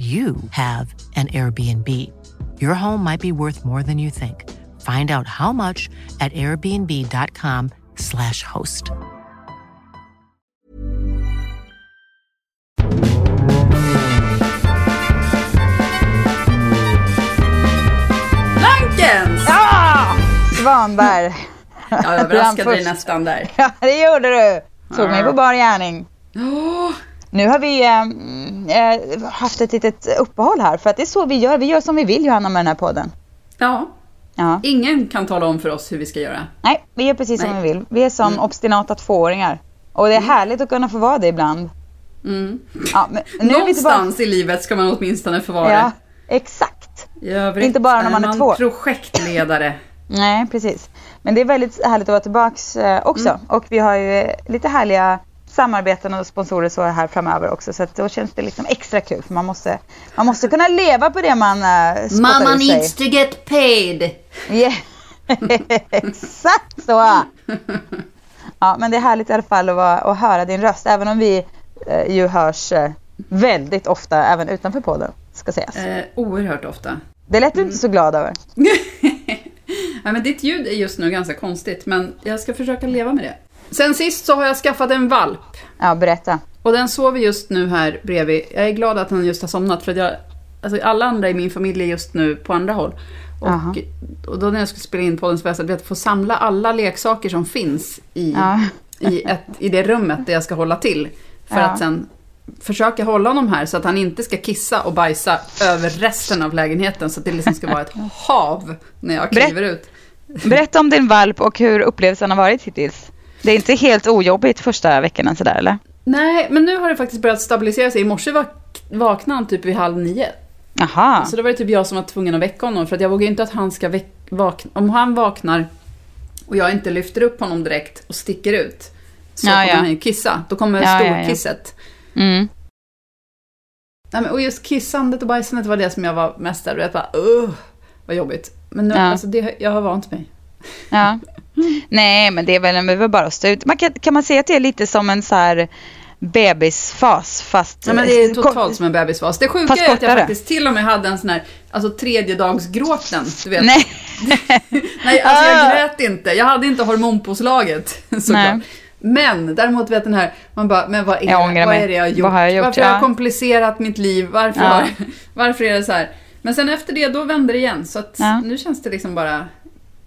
you have an Airbnb. Your home might be worth more than you think. Find out how much at airbnb.com/slash host. Blankens! Ah! Svanberg. Jag överraskade dig nästan där. Ja, det gjorde du. Tog mig på bar gärning. Åh, Nu har vi eh, eh, haft ett litet uppehåll här för att det är så vi gör. Vi gör som vi vill Johanna med den här podden. ja, Ja. ingen kan tala om för oss hur vi ska göra. Nej, vi gör precis som Nej. vi vill. Vi är som obstinata tvååringar. Och det är härligt att kunna få vara det ibland. Mm. Ja, men nu är vi tillbaka. Någonstans i livet ska man åtminstone få vara Ja, exakt. det. I övrigt Inte bara när man är två. projektledare. Nej, precis. Men det är väldigt härligt att vara tillbaks eh, också. Mm. Och vi har ju eh, lite härliga samarbeten och sponsorer så här framöver också. Så att då känns det liksom extra kul. För man måste, man måste kunna leva på det man uh, spottar ur sig. to get paid. Yeah. Exakt så! Ja, men det är härligt i alla fall att, vara, att höra din röst. Även om vi eh, ju hörs eh, väldigt ofta även utanför podden. Ska sägas. Eh, oerhört ofta. Det lät du inte så glad över. ja, men ditt ljud är just nu ganska konstigt, men jag ska försöka leva med det. Sen sist så har jag skaffat en valp. Ja, berätta. Och den sover just nu här bredvid. Jag är glad att den just har somnat för att jag, alltså alla andra i min familj är just nu på andra håll. Och, och då när jag skulle spela in podden så var jag så att få samla alla leksaker som finns i, Ja. i, ett, i det rummet där jag ska hålla till. För Ja. att sen försöka hålla honom här så att han inte ska kissa och bajsa över resten av lägenheten. Så att det liksom ska vara ett hav när jag kliver ut. Berätta om din valp och hur upplevelsen har varit hittills. Det är inte helt ojobbigt första veckorna sådär eller? Nej, men nu har det faktiskt börjat stabilisera sig. I morse vak- vaknade han typ vid halv nio. Jaha. Så då var det typ jag som var tvungen att väcka honom för att jag vågar ju inte att han ska vakna. Om han vaknar och jag inte lyfter upp honom direkt och sticker ut så Ja, kommer ja. han ju kissa. Då kommer Ja, ja, ja. storkisset. Mm. Nej, men, och just kissandet och bajsandet var det som jag var mest där. Jag bara, uh, vad jobbigt. Men nu, alltså, det, jag har vant mig. Ja. Nej, men det är väl, det är väl bara att stå ut. Man kan, kan man säga att det är lite som en så här bebisfas fast... Ja, men det är totalt som en bebisfas. Det sjuka är att jag faktiskt till och med hade en sån här, alltså tredjedagsgråten. Du vet. Nej. Nej, alltså Ah. jag grät inte. Jag hade inte hormonpåslaget såklart. Men däremot vet den här, man bara, men vad är, Jag vad mig. är det jag har gjort? Har jag gjort? Varför har Ja. jag komplicerat mitt liv? Varför, Ja. har, varför är det så här? Men sen efter det, då vände det igen. Så att Ja. nu känns det liksom bara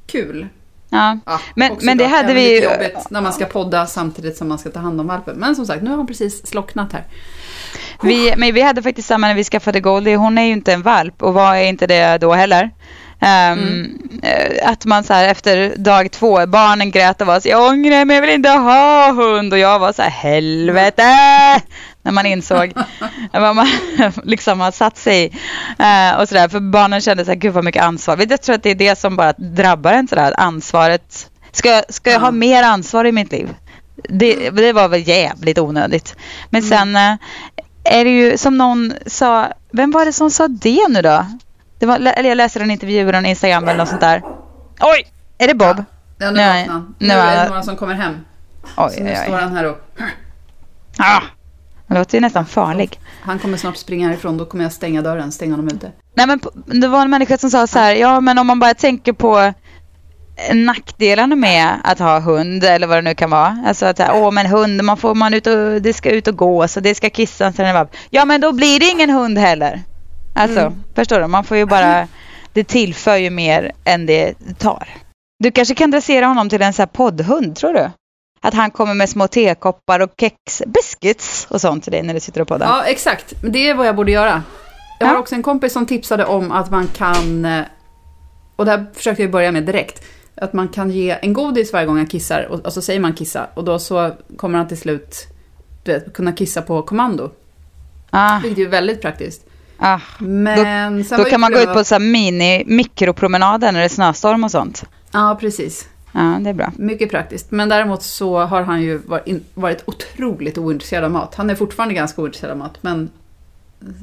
kul. Ja. Ja, Men- men det hade vi ju- jobbigt när man ska podda samtidigt som man ska ta hand om valpen. Men som sagt, nu har hon precis slocknat här. Vi, men vi hade faktiskt samma när vi skaffade Goldie. Hon är ju inte en valp och var inte det då heller. Ehm, Mm. eh, Att man så här efter dag två, barnen grät och var så jag ångrar mig, jag vill inte ha hund. Och jag var så här, helvete! När man insåg vad man liksom har satt sig i. Eh, och så där, för barnen kände så här, gud vad mycket ansvar. Jag tror att det är det som bara drabbar en sådär, ansvaret. Ska, ska jag Ja. ha mer ansvar i mitt liv? Det, det var väl jävligt onödigt. Men sen eh, är det ju som någon sa, vem var det som sa det nu då? Det var, eller jag läste en intervju på Instagram eller något sånt där. Oj! Är det Bob? Ja, nu vaknade han. nu Nu är är det några som kommer hem. Oj, Så nu oj, står oj. han här och... Ah, det låter ju nästan farlig. Han kommer snart springa härifrån, då kommer jag stänga dörren, stänga honom ute. Nej, men det var en människa som sa så här, ja men om man bara tänker på nackdelarna med att ha hund eller vad det nu kan vara. Alltså att, åh men hund, man får man ut och, det ska ut och gå så det ska kissa sen. Ja men då blir det ingen hund heller. Alltså, Mm. förstår du? Man får ju bara, det tillför ju mer än det tar. Du kanske kan dressera honom till en så här poddhund, tror du? Att han kommer med små tekoppar och kex, biscuits och sånt till dig när du sitter och poddar. Ja, exakt. Det är vad jag borde göra. Jag har Ja. också en kompis som tipsade om att man kan, eh, och det här försökte jag börja med direkt, att man kan ge en godis varje gång han kissar, och, och så säger man kissa, och då så kommer han till slut du vet, kunna kissa på kommando. Ah, Vilket är ju väldigt praktiskt. Ah, Men då då kan man gå ut på så här mini mikropromenader när det är snöstorm och sånt. Ja, precis. Ja, det är bra. Mycket praktiskt. Men däremot så har han ju varit, otroligt ointresserad av mat. Han är fortfarande ganska ointresserad av mat, men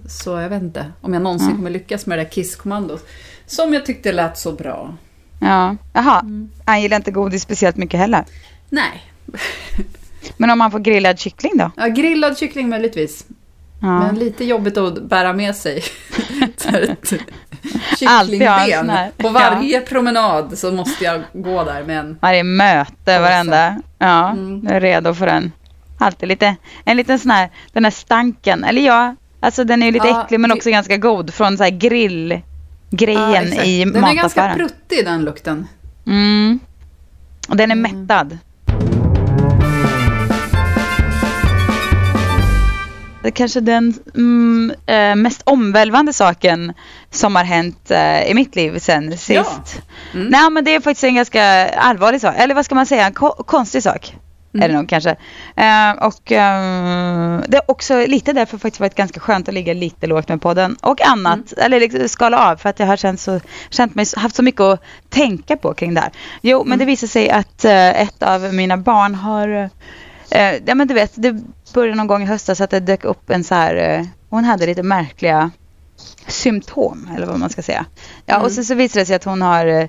så jag vet inte om jag någonsin Mm. kommer lyckas med det där kisskommandot. Som jag tyckte lät så bra. Ja, jaha. Mm. Han gillar inte godis speciellt mycket heller. Nej. Men om han får grillad kyckling då? Ja, grillad kyckling möjligtvis. Ja. Men lite jobbigt att bära med sig. Sån Kycklingben. På varje promenad så måste jag gå där med en... Varje möte, varenda. Ja, Mm. jag är redo för en. Alltid lite, en liten sån här, den här stanken. Eller ja, alltså den är ju lite Ja, äcklig men också ganska god. Från så här grillgrejen Ja, i Den är ganska mataffären. pruttig den lukten. Mm. Och den är Mm. mättad. Kanske den mm, eh, mest omvälvande saken som har hänt eh, i mitt liv sen sist. Ja. Mm. Nej men det är faktiskt en ganska allvarlig sak. Eller vad ska man säga, en ko- konstig sak. Mm. Är det nog kanske. Eh, och eh, det är också lite därför faktiskt varit ganska skönt att ligga lite lågt med podden. Och annat, Mm. eller liksom skala av för att jag har känt, så, känt mig, haft så mycket att tänka på kring det här. Jo, men Mm. det visar sig att eh, ett av mina barn har Eh, ja men du vet, det började någon gång i höstas att det dök upp en så här, eh, hon hade lite märkliga symptom eller vad man ska säga. Ja Mm. och så, så visade det sig att hon har eh,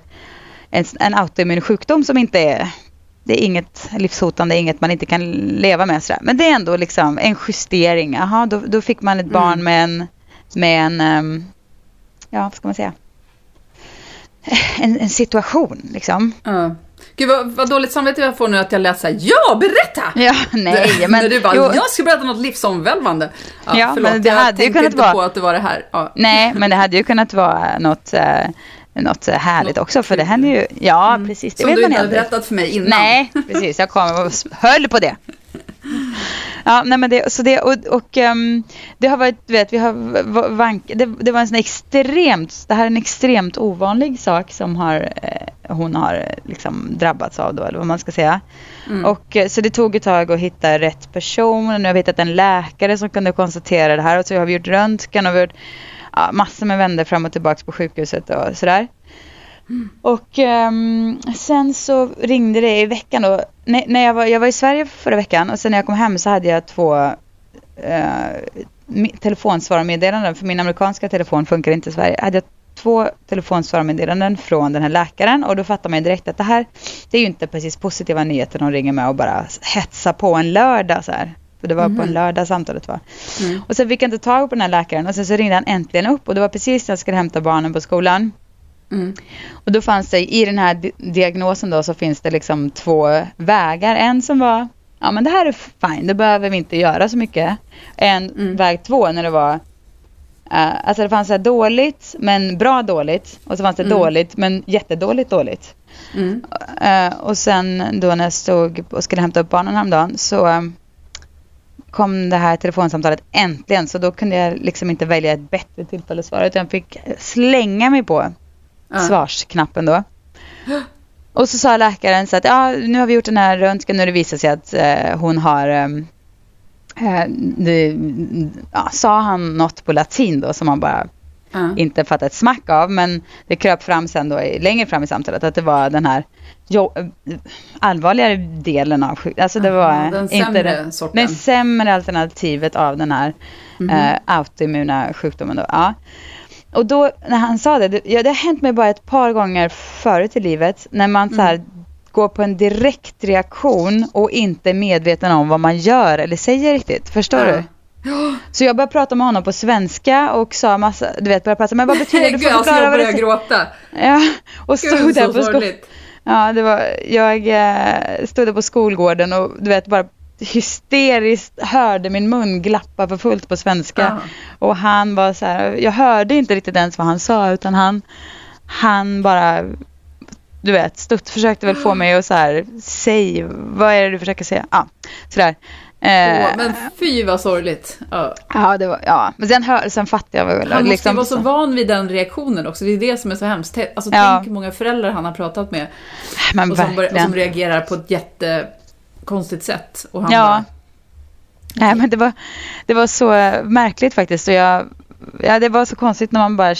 en, en autoimmun sjukdom som inte är, det är inget livshotande, inget man inte kan leva med sådär. Men det är ändå liksom en justering. Jaha, då, då fick man ett Mm. barn med en, med en, ehm, ja vad ska man säga, en, en situation liksom. Ja. Gud vad, vad dåligt samvete jag får nu att jag lät såhär, ja berätta! Ja, nej men. När du bara, jo, jag ska berätta något livsomvälvande. Ja, Ja, förlåt, men det jag hade ju tänkte kunnat inte vara- på att det var det här. Ja. Nej, men det hade ju kunnat vara något, eh, något eh, härligt Något också. För det händer ju, ja precis, det Som vet du man inte hade aldrig. berättat för mig innan. Nej, precis, jag kom och höll på det. Ja, nej men det, så det, och, och ehm, det har varit, du vet, vi har vank, det, det var en sån extremt, det här är en extremt ovanlig sak som har, eh, hon har eh, liksom drabbats av då, eller vad man ska säga. Mm. Och, eh, så det tog ett tag att hitta rätt person. Nu har vi hittat en läkare som kunde konstatera det här. Och så har vi gjort röntgen och vi har gjort ja, massor med vändor fram och tillbaka på sjukhuset och sådär. Och ehm, sen så ringde det i veckan då. När, när jag, var, jag var i Sverige förra veckan och sen när jag kom hem så hade jag två eh, telefonsvararmeddelanden. För min amerikanska telefon funkar inte i Sverige. Jag hade två telefonsvararmeddelanden från den här läkaren och då fattar man ju direkt att det här det är ju inte precis positiva nyheter de ringer med och bara hetsa på en lördag så här. För det var på en lördag samtalet var. Mm. Och sen fick jag inte tag på den här läkaren och sen så ringde han äntligen upp och det var precis när jag skulle hämta barnen på skolan. Mm. Och då fanns det i den här di- diagnosen då så finns det liksom två vägar. En som var, ja men det här är fine, det behöver vi inte göra så mycket. En Mm. väg två när det var, eh, alltså det fanns så dåligt men bra dåligt. Och så fanns det Mm. dåligt men jättedåligt dåligt. Eh, och sen då när jag stod och skulle hämta upp barnen häromdagen så eh, kom det här telefonsamtalet äntligen. Så då kunde jag liksom inte välja ett bättre tillfälle att svara utan jag fick slänga mig på Ja. svarsknappen då. Och så sa läkaren så att ja, nu har vi gjort den här röntgen och det visar sig att eh, hon har ehm, eh, det, ja, sa han något på latin då som man bara Ja. inte fattade ett smack av men det kröp fram sen då längre fram i samtalet att det var den här jo, eh, allvarligare delen av sjuk- Alltså det var Aha, den inte sämre det, sorten. det sämre alternativet av den här Mhm. eh, autoimmuna sjukdomen då. Ja. Och då när han sa det, det, ja, det har hänt mig bara ett par gånger förut i livet när man så här går på en direkt reaktion och inte är medveten om vad man gör eller säger riktigt. Förstår Ja. du? Så jag började prata med honom på svenska och sa massa, du vet, började prata, men vad betyder det? Du Gud, får alltså förklara jag börjar gråta. Ja, och stod Gud, där så på skol- sorgligt. Ja, det var, jag eh, stod där på skolgården och du vet bara hysteriskt hörde min mun glappa för fullt på svenska. Ja. Och han var så här, jag hörde inte riktigt ens vad han sa utan han, han bara, du vet, stutt försökte väl få mig att så här, säg, vad är det du försöker säga? Ja, sådär. Eh, men fy vad sorgligt. Ja. Ja, det var, ja, men sen, hör, sen fattade jag väl. Han måste liksom, vara så van vid den reaktionen också. Det är det som är så hemskt. Alltså, Ja. Tänk hur många föräldrar han har pratat med men och som, och som reagerar på ett jättekonstigt sätt. Och han Ja. bara, Nej, men det var, det var så märkligt faktiskt. Och jag ja, det var så konstigt när man bara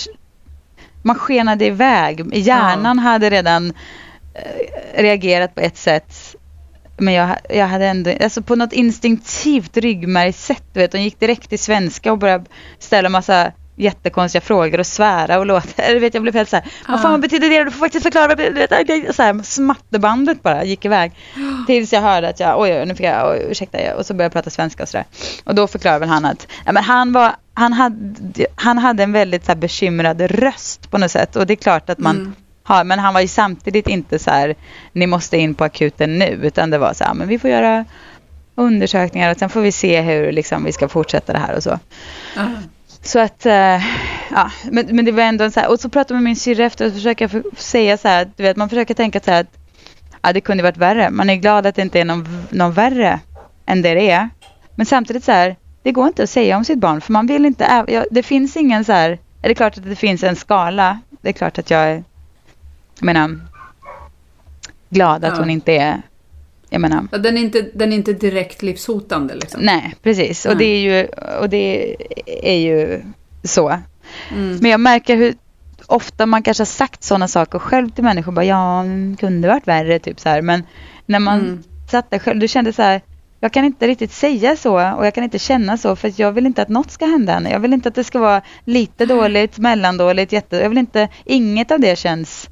man skenade iväg. Hjärnan ja. hade redan eh, reagerat på ett sätt. Men jag, jag hade ändå, alltså på något instinktivt ryggmärgssätt, du vet, hon gick direkt till svenska och började ställa massa jättekonstiga frågor och svära och låta. Eller vet, jag blev helt så här, vad fan betyder det? Du får faktiskt förklara. Så här, smatterbandet bara gick iväg. Tills jag hörde att jag, oj, oj nu fick jag, oj, ursäkta, och så började jag prata svenska och sådär. Och då förklarade väl han att, ja, men han var, han hade, han hade en väldigt så här, bekymrad röst på något sätt. Och det är klart att man mm. har, men han var ju samtidigt inte så här, ni måste in på akuten nu, utan det var så här, men vi får göra undersökningar och sen får vi se hur liksom, vi ska fortsätta det här och så. Mm. Så att, uh, ja, men, men det var ändå så här, och så pratade jag med min syrra efter och försöka säga så här, du vet, man försöker tänka så här att ja, det kunde varit värre. Man är glad att det inte är någon, någon värre än det det är. Men samtidigt så här, det går inte att säga om sitt barn för man vill inte, ja, det finns ingen så här, är det klart att det finns en skala. Det är klart att jag är, jag menar, glad att ja. hon inte är jag menar. Ja, den, är inte, den är inte direkt livshotande liksom. Nej, precis. Och, det är ju, och det är ju så. Mm. Men jag märker hur ofta man kanske har sagt sådana saker själv till människor. Bara, ja, kunde varit värre, typ så här. Men när man mm. satt där själv, du kände så här, jag kan inte riktigt säga så och jag kan inte känna så för jag vill inte att något ska hända henne. Jag vill inte att det ska vara lite dåligt, mellandåligt, jätte... Jag vill inte, inget av det känns,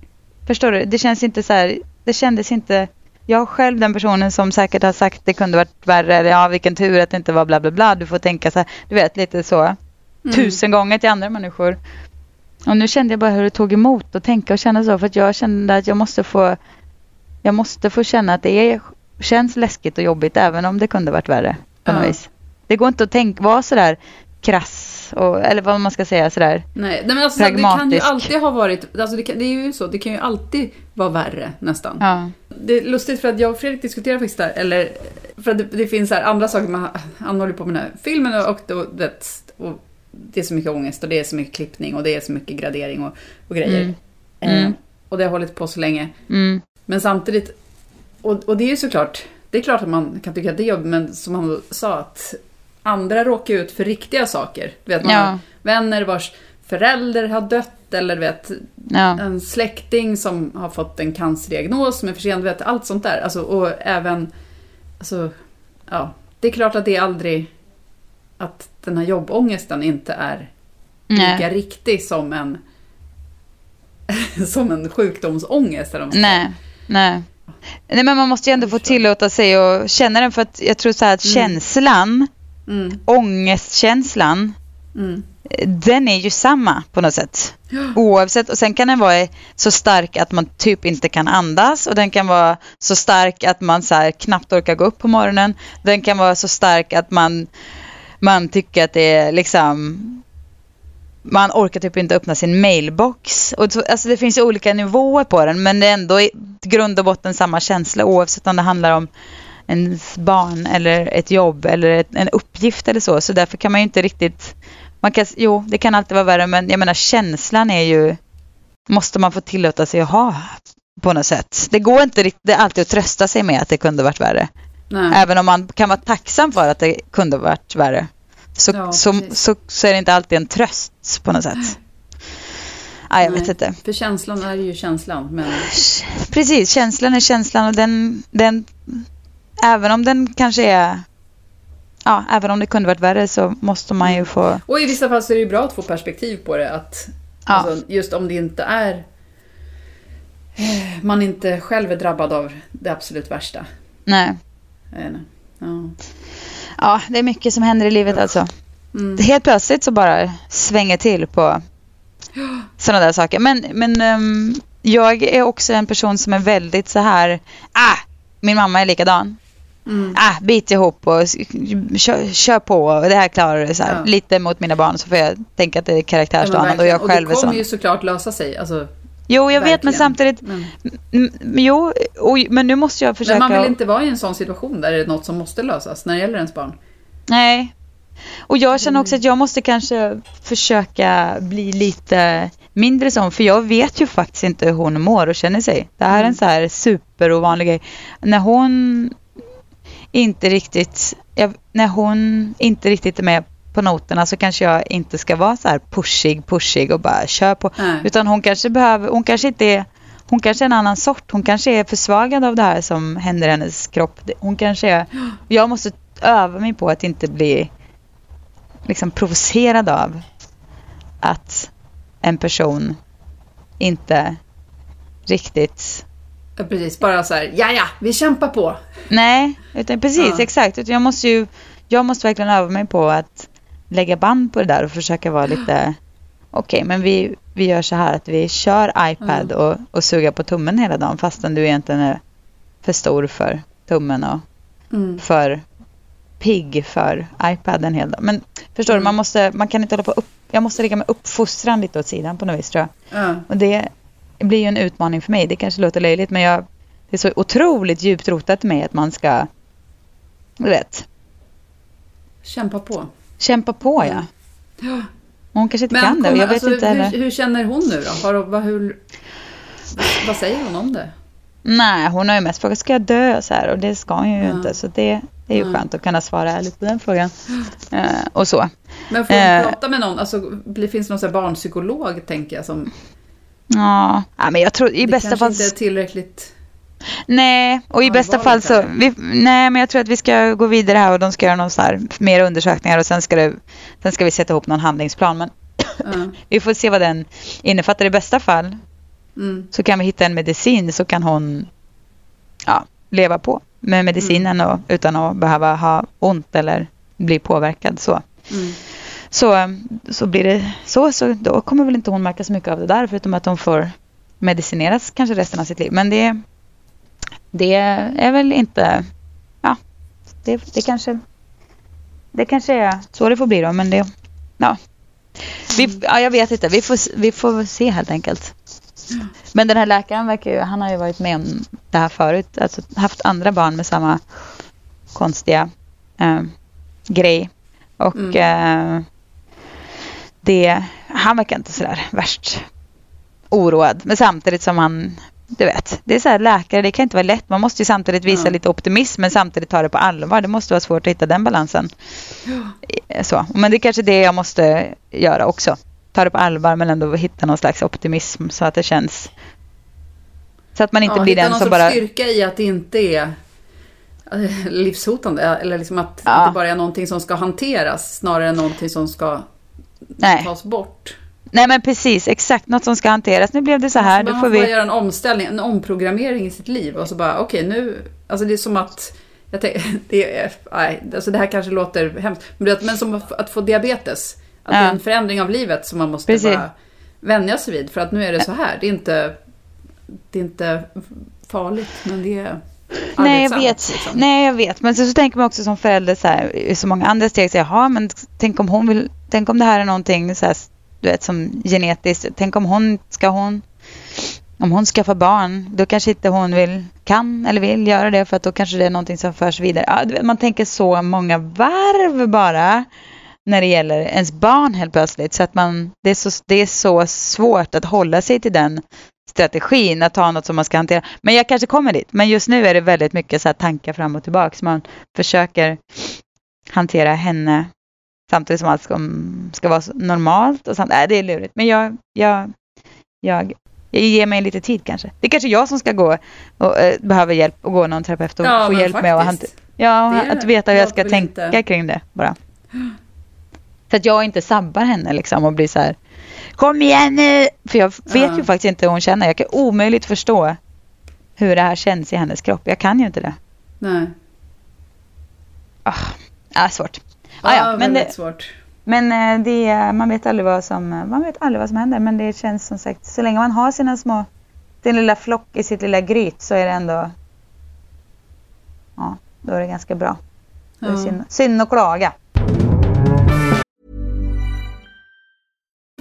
förstår du? Det känns inte så här, det kändes inte jag själv den personen som säkert har sagt det kunde varit värre, eller ja vilken tur att det inte var bla bla bla. Du får tänka så här, du vet lite så. Mm. Tusen gånger till andra människor. Och nu kände jag bara hur det tog emot att tänka och känna så. För att jag kände att jag måste få, jag måste få känna att det är, känns läskigt och jobbigt även om det kunde varit värre. På något vis. Det går inte att tänka, vara sådär krass och, eller vad man ska säga sådär Nej, nej men alltså, det kan ju alltid ha varit, alltså det, kan, det, är ju så, det kan ju alltid vara värre nästan. Ja. Det är lustigt för att jag och Fredrik diskuterar faktiskt där, eller för att det, det finns här andra saker, man, han håller på med den här filmen och, och, det, och det är så mycket ångest och det är så mycket klippning och det är så mycket gradering och, och grejer. Mm. Eh, mm. och det har hållit på så länge. Mm. Men samtidigt, och, och det är ju såklart, det är klart att man kan tycka att det är jobbigt, men som han sa att andra råkar ut för riktiga saker. Du vet, man ja. har vänner vars förälder har dött eller vet, ja. en släkting som har fått en cancerdiagnos som är försenad. Vet, allt sånt där. Alltså, och även, alltså, ja, det är klart att det är aldrig, att den här jobbångesten inte är Nej. lika riktig som en, som en sjukdomsångest. Eller Nej. Nej. Nej, men man måste ju ändå få tillåta sig att känna den för att jag tror så här att mm. känslan mm. ångestkänslan, mm. den är ju samma på något sätt. Ja. Oavsett, och sen kan den vara så stark att man typ inte kan andas och den kan vara så stark att man så här, knappt orkar gå upp på morgonen. Den kan vara så stark att man, man tycker att det är liksom man orkar typ inte öppna sin mailbox. Och så, alltså det finns ju olika nivåer på den men det är ändå i grund och botten samma känsla oavsett om det handlar om ens barn eller ett jobb eller ett, en uppgift eller så. Så därför kan man ju inte riktigt... Man kan, jo, det kan alltid vara värre men jag menar känslan är ju... Måste man få tillåta sig att ha på något sätt. Det går inte riktigt, alltid att trösta sig med att det kunde varit värre. Nej. Även om man kan vara tacksam för att det kunde varit värre. Så, ja, så, så, så, är det inte alltid en tröst på något sätt. Ah, jag Nej, vet inte. För känslan är ju känslan. Men... Precis, känslan är känslan och den, den även om den kanske är ja, även om det kunde varit värre så måste man ju få... Och i vissa fall så är det ju bra att få perspektiv på det. Att, ja. alltså, just om det inte är... Man inte själv är drabbad av det absolut värsta. Nej. Ja, ja det är mycket som händer i livet alltså. Mm. Helt plötsligt så bara svänger till på sådana där saker. Men, men um, jag är också en person som är väldigt så här... Ah, min mamma är likadan. Mm. Ah, bit ihop och kör, kör, på och det här klarar du. Så. Ja. Lite mot mina barn så får jag tänka att det är karaktärsdanande ja, och jag själv är sån. Och det kommer ju såklart lösa sig. Alltså, jo, jag verkligen. vet men samtidigt. Men. Jo, och, men nu måste jag försöka. Men man vill inte vara i en sån situation där det är något som måste lösas när det gäller ens barn. Nej. Och jag känner också att jag måste kanske försöka bli lite mindre sån. För jag vet ju faktiskt inte hur hon mår och känner sig. Det här är en mm. så här superovanlig grej. När hon inte riktigt, jag, när hon inte riktigt är med på noterna så kanske jag inte ska vara så här pushig, pushig och bara kör på. Nej. Utan hon kanske behöver, hon kanske inte är, hon kanske är en annan sort. Hon kanske är försvagad av det här som händer i hennes kropp. Hon kanske är, jag måste öva mig på att inte bli liksom provocerad av att en person inte riktigt Ja, precis. Bara så här, ja ja, vi kämpar på. Nej, utan precis Ja. exakt. Utan jag måste ju, jag måste verkligen öva mig på att lägga band på det där och försöka vara lite, okej men vi, vi gör så här att vi kör iPad och, och suger på tummen hela dagen fastän du egentligen är för stor för tummen och Mm. för pigg för iPad en hel dag. Men förstår du, Mm. man, måste, man kan inte hålla på upp, jag måste lägga med uppfostran lite åt sidan på något vis tror jag. Ja. Och det blir ju en utmaning för mig. Det kanske låter löjligt men jag, det är så otroligt djupt rotat i mig att man ska, du vet, Kämpa på. kämpa på ja. Ja. Hon kanske inte Men kan det jag vet alltså, inte heller. hur, känner hon nu då? Har, vad, hur, vad säger hon om det? Nej, hon har ju mest frågat ska jag dö så här och det ska hon ju Ja. inte. Så det, det är ju Nej. skönt att kunna svara ärligt på den frågan. Eh, och så. Men får hon Eh. prata med någon? Alltså, finns det någon här barnpsykolog, tänker jag, som Ja, ja, men jag tror i det bästa kanske fall... inte är tillräckligt... Nej, och i bästa fall så... Vi, nej, men jag tror att vi ska gå vidare här och de ska göra någon så här, mer undersökningar och sen ska, det, sen ska vi sätta ihop någon handlingsplan. Men Ja. vi får se vad den innefattar. I bästa fall Mm. så kan vi hitta en medicin så kan hon ja, leva på med medicinen och, utan att behöva ha ont eller bli påverkad. Så, Mm. Så, så blir det så, så då kommer väl inte hon märka så mycket av det där förutom att hon får medicineras kanske resten av sitt liv. Men det, det är väl inte, ja, det, det kanske det kanske är så det får bli då, men det, ja. Vi, ja jag vet inte, vi får, vi får se helt enkelt. Men den här läkaren verkar ju, han har ju varit med om det här förut. Alltså haft andra barn med samma konstiga eh, grej. Och eh, det, han verkar inte sådär värst oroad. Men samtidigt som han, du vet, det är så här läkare, det kan inte vara lätt. Man måste ju samtidigt visa Ja. lite optimism men samtidigt ta det på allvar. Det måste vara svårt att hitta den balansen. Så. Men det är kanske det jag måste göra också. Ta det på allvar men ändå hitta någon slags optimism så att det känns så att man inte ja, blir hitta den någon som bara... styrka i att det inte är eh, livshotande. Eller liksom att Ja. det bara är någonting som ska hanteras snarare än någonting som ska Nej. tas bort. Nej men precis, exakt. Något som ska hanteras. Nu blev det så här, då man får vi... göra en omställning, en omprogrammering i sitt liv och så bara okej nu, alltså det är som att jag tänk, det, är, nej, alltså det här kanske låter hemskt, men, det, men som att, få diabetes. Att det Ja. är en förändring av livet som man måste Precis. bara vänja sig vid. För att nu är det så här. Det är inte, det är inte farligt, men det är Nej jag vet, liksom. nej jag vet. Men så, så tänker man också som förälder så här, i så många andra steg, så jaha men tänk om hon vill, tänk om det här är någonting så här, du vet som genetiskt, tänk om hon, ska hon, om hon skaffar barn, då kanske inte hon vill, kan eller vill göra det för att då kanske det är någonting som förs vidare. Ja, vet, man tänker så många varv bara när det gäller ens barn helt plötsligt. Så att man, det, är så, det är så svårt att hålla sig till den strategin, att ha något som man ska hantera. Men jag kanske kommer dit. Men just nu är det väldigt mycket så här tankar fram och tillbaka. Så man försöker hantera henne samtidigt som allt ska, ska vara normalt. Och samt, nej, det är lurigt. Men jag, jag, jag, jag ger mig lite tid kanske. Det är kanske jag som ska gå och eh, behöver hjälp och gå någon terapeut och Ja, få hjälp med att hantera. faktiskt. Ja, att veta hur jag ska tänka inte- kring det bara. Så att jag inte sabbar henne liksom och blir så här. Kom igen nu! För jag vet Ja. ju faktiskt inte hur hon känner. Jag kan omöjligt förstå hur det här känns i hennes kropp. Jag kan ju inte det. Nej. Ah, ah, svårt. Ja, Ah, ja, men väldigt det, svårt. men eh, det, man vet aldrig vad som man vet aldrig vad som händer. Men det känns som sagt, så länge man har sina små, sin lilla flock i sitt lilla gryt så är det ändå, ja, då är det ganska bra. Det är Ja. synd, synd att klaga.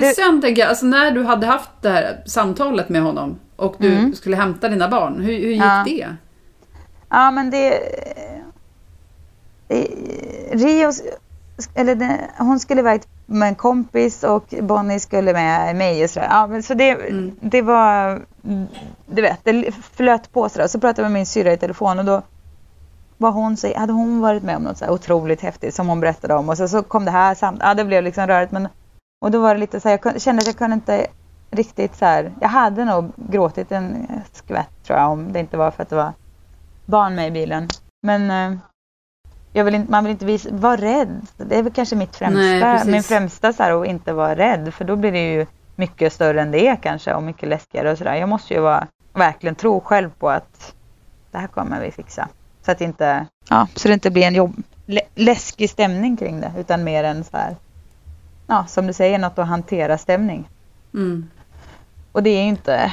Det, sen, tänker jag? Alltså när du hade haft det här samtalet med honom och du Mm. skulle hämta dina barn, hur, hur gick Ja. det? Ja, men det... eh, Rio, eller det, hon skulle iväg med en kompis och Bonnie skulle med mig och sådär. Ja, men så det, det var, du vet, det flöt på sådär. Så pratade jag med min syrra i telefon och då var hon så, hade hon varit med om något så här otroligt häftigt som hon berättade om och så, så kom det här samt, ja det blev liksom rörigt men och då var det lite så här, jag kände att jag kunde inte riktigt så här, jag hade nog gråtit en skvätt tror jag om det inte var för att det var barn med i bilen. Men eh, jag vill inte, man vill inte visa, vara rädd. Det är väl kanske mitt Nej, främsta, precis. min främsta så här, att inte vara rädd. För då blir det ju mycket större än det är kanske och mycket läskigare och sådär. Jag måste ju vara, verkligen tro själv på att det här kommer vi fixa. Så att inte, ja, så det inte blir en jobb, lä, läskig stämning kring det. Utan mer en så här, ja, som du säger, något att hantera stämning. Mm. Och det är inte,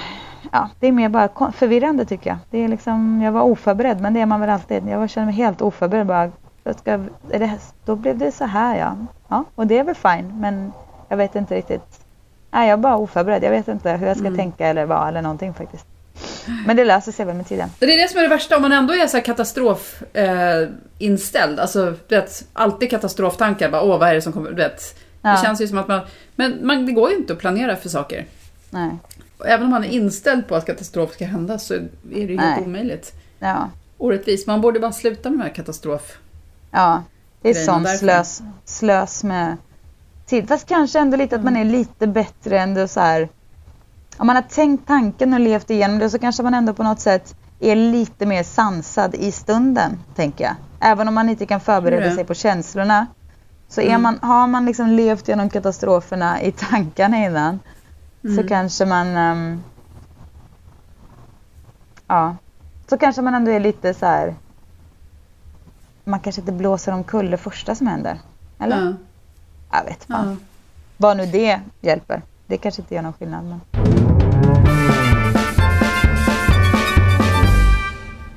ja, det är mer bara förvirrande tycker jag. Det är liksom, jag var oförberedd, men det är man väl alltid. Jag känner mig helt oförberedd bara. Ska, det, då blev det så här ja. Ja, och det är väl fine, men jag vet inte riktigt. Nej, jag är bara oförberedd. Jag vet inte hur jag ska tänka eller vara eller någonting faktiskt. Men det löser sig väl med tiden. Det är det som är det värsta, om man ändå är så katastrofinställd. Eh, inställd. alltså, du vet, alltid katastroftankar. Bara, Åh, vad är det som kommer? Du vet. Det Ja. känns ju som att man... Men man, det går ju inte att planera för saker. Nej, även om man är inställd på att katastrof ska hända så är det ju Nej. helt omöjligt. ja, Orättvist. Man borde bara sluta med de här katastrof... ja. Det är sånt slös, slös med tid. Fast kanske ändå lite att man är lite bättre än det så här. Om man har tänkt tanken och levt igenom det så kanske man ändå på något sätt är lite mer sansad i stunden, tänker jag. Även om man inte kan förbereda sig på känslorna. Så är Mm. man, har man liksom levt genom katastroferna i tankarna innan Mm. så kanske man... ehm, ja. Så kanske man ändå är lite så här... Man kanske inte blåser omkull det första som händer. Eller? Ja. Jag vet fan. Ja. Vad nu det hjälper. Det kanske inte gör någon skillnad. Men...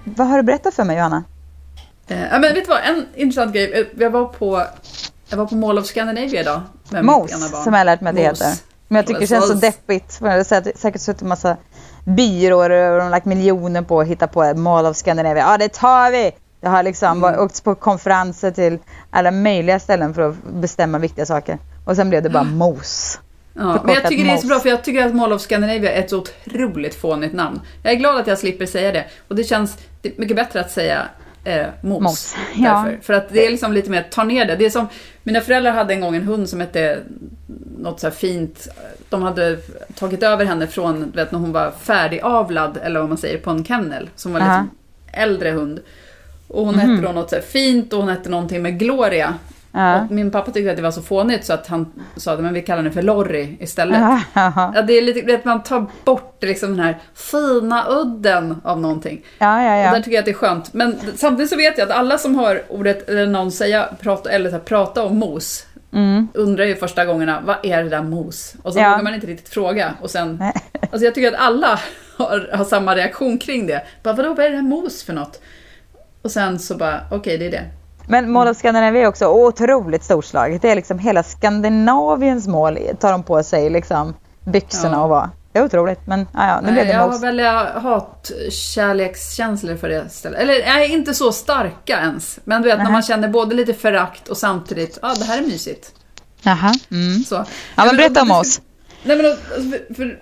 Vad har du berättat för mig Johanna? Eh, ja, men vet du vad, en intressant grej. Eh, Jag var på, jag var på Mall of Scandinavia idag. Med Mos, som jag lärt mig att det heter. Men jag tycker det känns så deppigt. För jag har säkert- suttit massa byråer och de har lagt miljoner på att hitta på Mall of Scandinavia. Ja, det tar vi! Jag har liksom Mm. åkt på konferenser till alla möjliga ställen för att bestämma viktiga saker. Och sen blev det bara mos. Ja, men jag tycker det är så bra för jag tycker att Mall of Scandinavia är ett så otroligt fånigt namn. Jag är glad att jag slipper säga det. Och det känns det mycket bättre att säga eh, mos. Mos, ja. För att det är liksom lite mer, ta ner det. Det är som, mina föräldrar hade en gång en hund som hette något så fint. De hade tagit över henne från, vet när hon var färdigavlad, eller vad man säger, på en kennel. Som var Aha. liksom äldre hund. Och hon Mhm. hette då något så fint och hon hette någonting med Gloria. Ja. Min pappa tyckte att det var så fånigt så att han sa att vi kallar henne för Lorry istället. Ja, ja, Ja, det är lite, vet, man tar bort liksom den här fina udden av någonting. ja. ja, Och där ja. tycker jag att det är skönt. Men samtidigt så vet jag att alla som hör ordet, eller någon säga, prata, eller så här, prata om mos, Mm. undrar ju första gångerna, vad är det där mos? Och så Ja. vågar man inte riktigt fråga. Och sen, Nej. alltså jag tycker att alla har, har samma reaktion kring det. Bara, vadå, vad är det där mos för något? Och sen så bara, okej, det är det. Men Mall of Scandinavia är också otroligt storslaget. Det är liksom hela Skandinaviens mål tar de på sig liksom byxorna Ja. och vara. Det är otroligt men ja, ja, nu blev det jag har väldigt hat-kärlekskänslor för det stället. Eller nej, inte så starka ens. Men du vet, när Nähä. man känner både lite förakt och samtidigt, ja, ah, det här är mysigt. Jaha. Mm. Så. Ja, men berätta om oss. Nej men, alltså, för, för,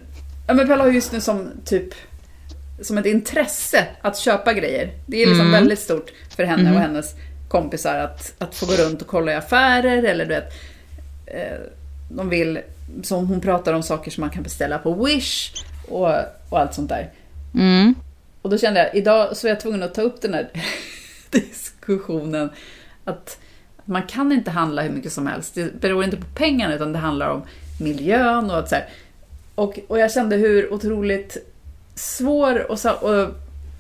ja, men Pelle har ju just nu som typ som ett intresse att köpa grejer. Det är liksom Mm. väldigt stort för henne och hennes kompisar att, att få gå runt och kolla i affärer eller du vet. Eh, de vill, som hon pratar om saker som man kan beställa på Wish och, och allt sånt där. Mm. Och då kände jag, idag så är jag tvungen att ta upp den här diskussionen. Att man kan inte handla hur mycket som helst. Det beror inte på pengarna utan det handlar om miljön och att så här. Och, och jag kände hur otroligt svår och, och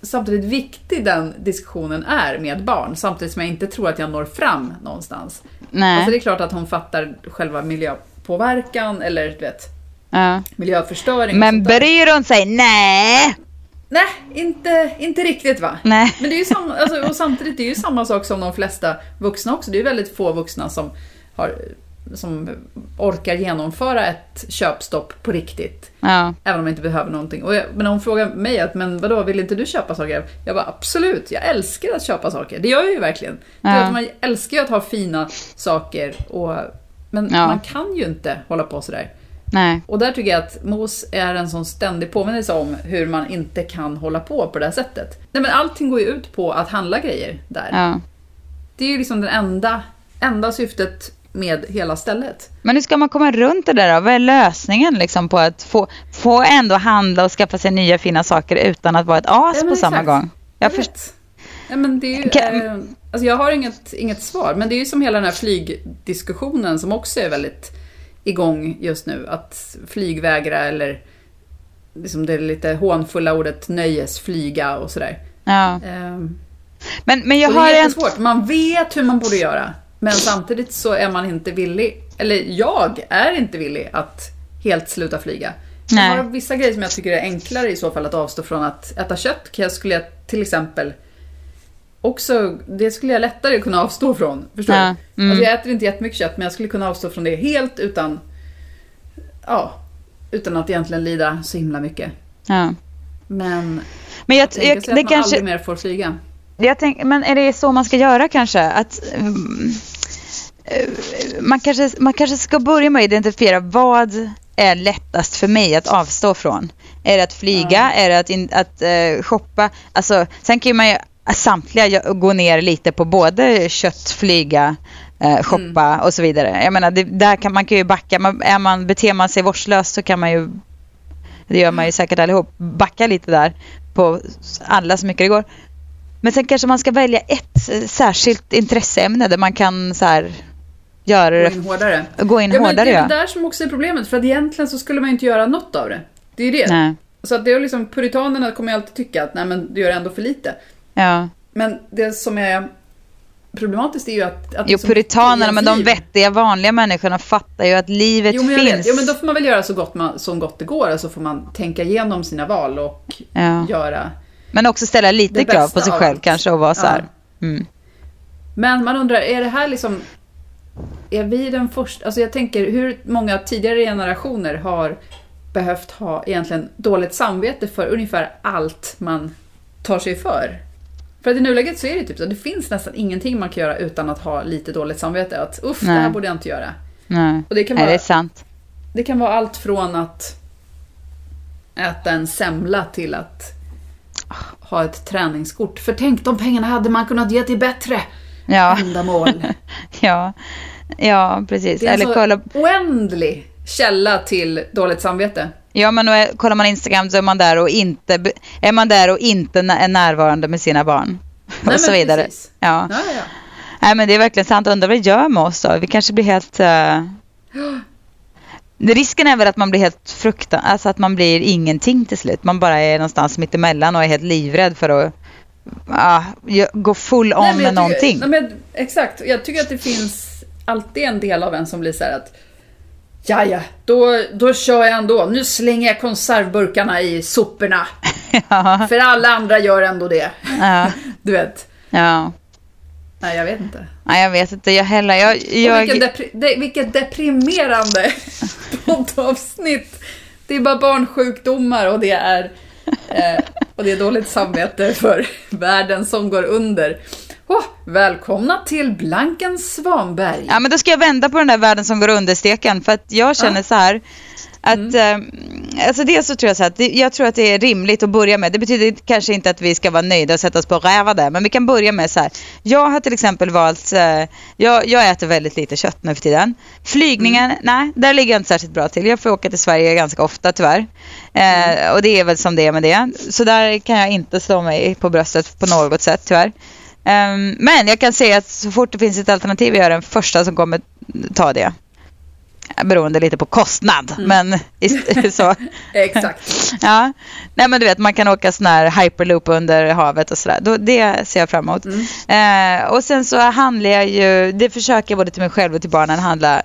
samtidigt viktig den diskussionen är med barn. Samtidigt som jag inte tror att jag når fram någonstans. Nej. Alltså det är klart att hon fattar själva miljöpåverkan eller du vet, ja. miljöförstöring. Men bryr hon sig? Nej. Nej, inte, inte riktigt va? Nej. Men det är ju samma, alltså, och samtidigt det är ju samma sak som de flesta vuxna också. Det är ju väldigt få vuxna som, har, som orkar genomföra ett köpstopp på riktigt. Ja. Även om man inte behöver någonting. Jag, men hon frågar mig att, men vadå, vill inte du köpa saker? Jag bara absolut, jag älskar att köpa saker. Det gör jag ju verkligen. Ja. att man älskar ju att ha fina saker. Och, men Ja. man kan ju inte hålla på sådär. Nej. Och där tycker jag att mos är en sån ständig påminnelse om hur man inte kan hålla på på det här sättet. Nej men allting går ju ut på att handla grejer där. Ja. Det är ju liksom det enda, enda syftet med hela stället. Men hur ska man komma runt det där då? Vad är lösningen liksom på att få, få ändå handla och skaffa sig nya fina saker utan att vara ett as Ja, på samma exakt. gång? Jag Jag först- vet. Ja, men det är ju, Kan- eh, alltså jag har inget, inget svar, men det är ju som hela den här flygdiskussionen som också är väldigt igång just nu. Att flygvägra eller liksom det lite hånfulla ordet nöjesflyga och sådär. ja. Ehm, men, men jag Och det har är en... jättesvårt. Man vet hur man borde göra. Men samtidigt så är man inte villig, eller jag är inte villig att helt sluta flyga. Nej. Jag har vissa grejer som jag tycker är enklare i så fall att avstå från att äta kött. Jag skulle jag till exempel också, det skulle jag lättare kunna avstå från. Förstår Ja, du? mm. Alltså jag äter inte jättemycket kött men jag skulle kunna avstå från det helt utan, ja, utan att egentligen lida så himla mycket. Ja. Men Men jag, jag, sig det att man kanske... aldrig mer får flyga. Jag tänk, men är det så man ska göra kanske? Att, mm, eh, man, kanske man kanske ska börja med att identifiera vad är lättast för mig att avstå från. Är det att flyga? Är det att, in, att eh, shoppa? Alltså, sen kan man ju samtliga gå ner lite på både kött, flyga, eh, shoppa och så vidare. Jag menar, det, där kan man kan ju backa. Man, är man, beter man sig vårdslöst så kan man ju, det gör man ju säkert allihop, backa lite där på alla så mycket det går. Men sen kanske man ska välja ett eh, särskilt intresseämne där man kan så här, göra Gå det, in hårdare. gå in Ja, men hårdare. det är Ja. det där som också är problemet, för att egentligen så skulle man inte göra något av det. Det är ju det. Nej. Så att det är liksom, puritanerna kommer ju alltid tycka att nej men du gör ändå för lite. Ja. Men det som är problematiskt är ju att... att Jo, liksom puritanerna, men de vettiga vanliga människorna fattar ju att livet Jo men, jag finns. vet. jo men då får man väl göra så gott, man, så gott det går, och så får man tänka igenom sina val och Ja. göra... Men också ställa lite krav på sig själv allt. kanske och vara så här. Ja. Mm. Men man undrar, är det här liksom... Är vi den första... Alltså jag tänker, hur många tidigare generationer har behövt ha egentligen dåligt samvete för ungefär allt man tar sig för? För att i nuläget så är det typ så, det finns nästan ingenting man kan göra utan att ha lite dåligt samvete. Att uff, det här Nej. borde jag inte göra. Nej. Och det kan Nej, vara- det är sant. Det kan vara allt från att äta en semla till att ha ett träningskort. För tänk, de pengarna hade man kunnat ge till bättre Ja. ändamål. Ja. ja, precis. Det är Eller en kolla, så oändlig källa till dåligt samvete. ja, men är, kollar man Instagram så är man där och inte, är man där och inte är närvarande med sina barn. Nej, och så vidare. precis. Ja, ja, ja. Nej, men det är verkligen sant. Undrar vad det gör med oss då? Vi kanske blir helt... Uh... Risken är väl att man blir helt fruktan, alltså att man blir ingenting till slut. Man bara är någonstans mitt emellan och är helt livrädd för att ah, gå full on Nej, med jag någonting. Nej, men, exakt, jag tycker att det finns alltid en del av en som blir så här att Ja, ja, då, då kör jag ändå. Nu slänger jag konservburkarna i soporna. ja, För alla andra gör ändå det. ja, Du vet. ja. Nej, jag vet inte. Nej, jag vet inte. Jag heller. Jag, Och vilket, jag, depri- de, vilket deprimerande poddavsnitt. Det är bara barnsjukdomar och det är, eh, och det är dåligt samvete för världen som går under. Oh, välkomna till Blanken Svanberg. Ja, men då ska jag vända på den där världen som går under steken. För att jag känner ja. så här. Att, mm. eh, alltså dels så tror jag så att jag tror att det är rimligt att börja med. Det betyder kanske inte att vi ska vara nöjda och sätta oss på och räva där. Men vi kan börja med så här. Jag har till exempel valt, eh, jag, jag äter väldigt lite kött nu för tiden. Flygningen, mm. nej, där ligger jag inte särskilt bra till. Jag får åka till Sverige ganska ofta tyvärr. Eh, mm. Och det är väl som det är med det. Så där kan jag inte slå mig på bröstet på något sätt tyvärr. Um, men jag kan säga att så fort det finns ett alternativ jag är den första som kommer ta det. Beroende lite på kostnad, mm. men så. Exakt. ja, nej men du vet man kan åka sån här hyperloop under havet och sådär. Det ser jag fram emot. Mm. Uh, och sen så handlar jag ju, det försöker jag både till mig själv och till barnen handla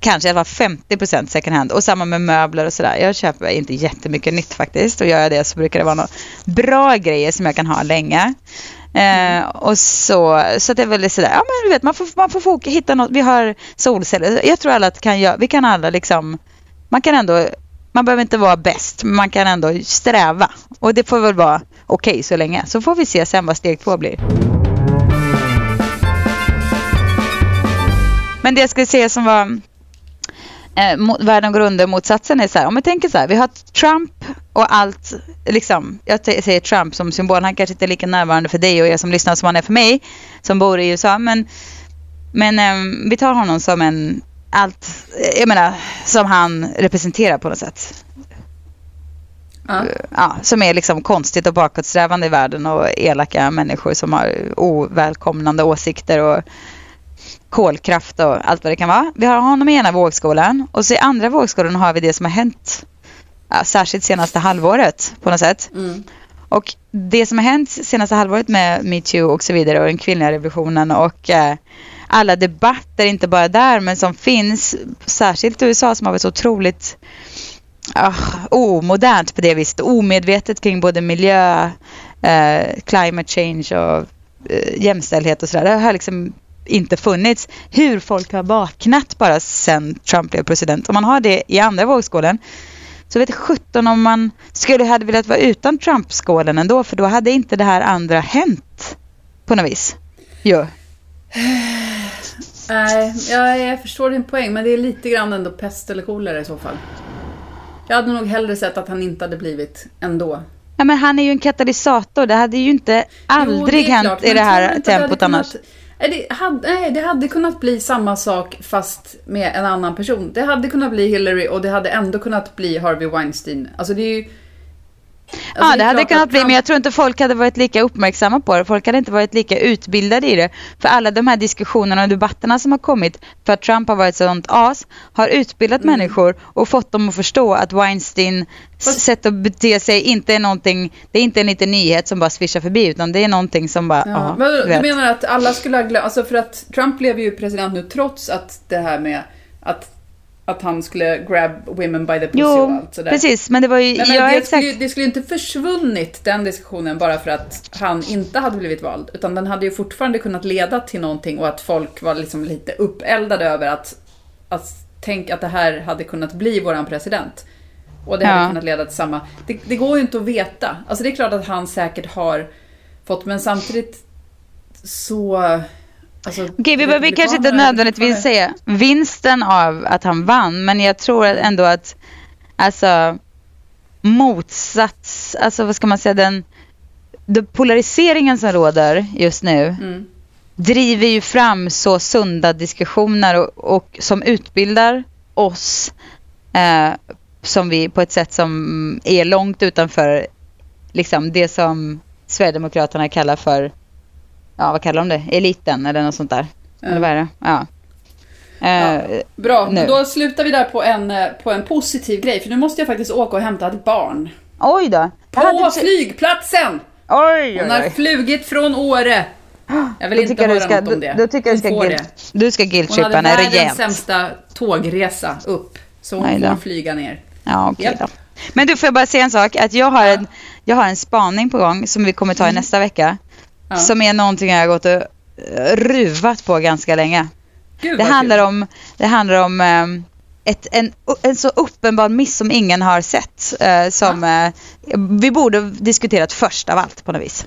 kanske i alla fall 50 second hand och samma med möbler och sådär. Jag köper inte jättemycket nytt faktiskt och gör jag det så brukar det vara några bra grejer som jag kan ha länge. Eh, och så, så det är väl sådär, ja men du vet man får, man får hitta något, vi har solceller, jag tror alla att kan göra, vi kan alla liksom, man kan ändå, man behöver inte vara bäst, men man kan ändå sträva. Och det får väl vara okej okay så länge, så får vi se sen vad steg två blir. Men det jag skulle säga som var eh, världen går under motsatsen är så här, om vi tänker så här, vi har Trump och allt, liksom, jag säger Trump som symbol, han kanske inte är lika närvarande för dig och er som lyssnar som han är för mig som bor i USA, men, men eh, vi tar honom som en, allt, jag menar, som han representerar på något sätt. Ja. ja. som är liksom konstigt och bakåtsträvande i världen och elaka människor som har ovälkomnande åsikter och kolkraft och allt vad det kan vara. Vi har honom i ena vågskålen och så i andra vågskålen har vi det som har hänt ja, särskilt senaste halvåret på något sätt. Mm. Och det som har hänt senaste halvåret med metoo och så vidare och den kvinnliga revolutionen och eh, alla debatter, inte bara där, men som finns, särskilt i USA som har varit så otroligt uh, omodernt på det viset, omedvetet kring både miljö, uh, climate change och uh, jämställdhet och sådär. Det har liksom inte funnits. Hur folk har vaknat bara sedan Trump blev president. Om man har det i andra vågskålen så vet 17 om man skulle hade velat vara utan Trump-skålen ändå för då hade inte det här andra hänt på något vis. Jo. Nej, jag, jag förstår din poäng men det är lite grann ändå pest eller kolera i så fall. Jag hade nog hellre sett att han inte hade blivit ändå. Ja, men han är ju en katalysator. Det hade ju inte aldrig jo, hänt klart, i det här tempot annars. Kunnat, det hade, nej, det hade kunnat bli samma sak fast med en annan person. Det hade kunnat bli Hillary och det hade ändå kunnat bli Harvey Weinstein. Alltså det är ju... Alltså ja, det, det hade kunnat bli, men jag tror inte folk hade varit lika uppmärksamma på det. Folk hade inte varit lika utbildade i det. För alla de här diskussionerna och debatterna som har kommit för att Trump har varit sånt as har utbildat mm. människor och fått dem att förstå att Weinstein Fast... sätt att bete sig inte är någonting, det är inte en liten nyhet som bara svischar förbi utan det är någonting som bara, ja. men du, du menar att alla skulle ha glömt, alltså för att Trump blev ju president nu trots att det här med att att han skulle grab women by the pussy jo, och allt sådär. precis, men det var ju, men, men ja, det, exakt. Skulle, det skulle inte försvunnit den diskussionen bara för att han inte hade blivit vald. Utan den hade ju fortfarande kunnat leda till någonting och att folk var liksom lite uppeldade över att, att tänk att det här hade kunnat bli våran president. Och det ja. hade kunnat leda till samma. Det, det, går ju inte att veta. Alltså det är klart att han säkert har fått, men samtidigt så... Alltså, Okej, vi behöver kanske inte nödvändigtvis säga vinsten av att han vann, men jag tror ändå att alltså motsats, alltså vad ska man säga, den, den polariseringen som råder just nu mm. driver ju fram så sunda diskussioner och, och som utbildar oss eh, som vi på ett sätt som är långt utanför liksom det som Sverigedemokraterna kallar för, ja vad kallar de det, eliten eller något sånt där. Mm. Eller vad är det? Ja. Ja, uh, bra, nu. då slutar vi där på en, eh, på en positiv grej. För nu måste jag faktiskt åka och hämta ett barn. Oj då. På flygplatsen! Oj, Hon har flugit från Åre. Jag vill inte höra ska, något om det. Då, då tycker jag ska guilt, du ska guilt-chippa henne rejält. Hon hade världens sämsta tågresa upp. Så hon får flyga ner. Ja, okej okay då. Men du, får jag bara säga en sak? Att jag har, ja. en, jag har en spaning på gång som vi kommer ta i mm. nästa vecka. Ja. Som är någonting jag har gått och eh, ruvat på ganska länge. Gud, det, handlar om, det handlar om um, ett, en, en så uppenbar miss som ingen har sett. Uh, som ja. uh, vi borde diskuterat först av allt på något vis.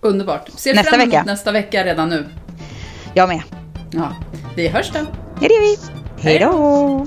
Underbart. Ser Nästa fram emot vecka. nästa vecka redan nu. Jag med. Ja, vi hörs då. Ja, det gör vi. Hej då!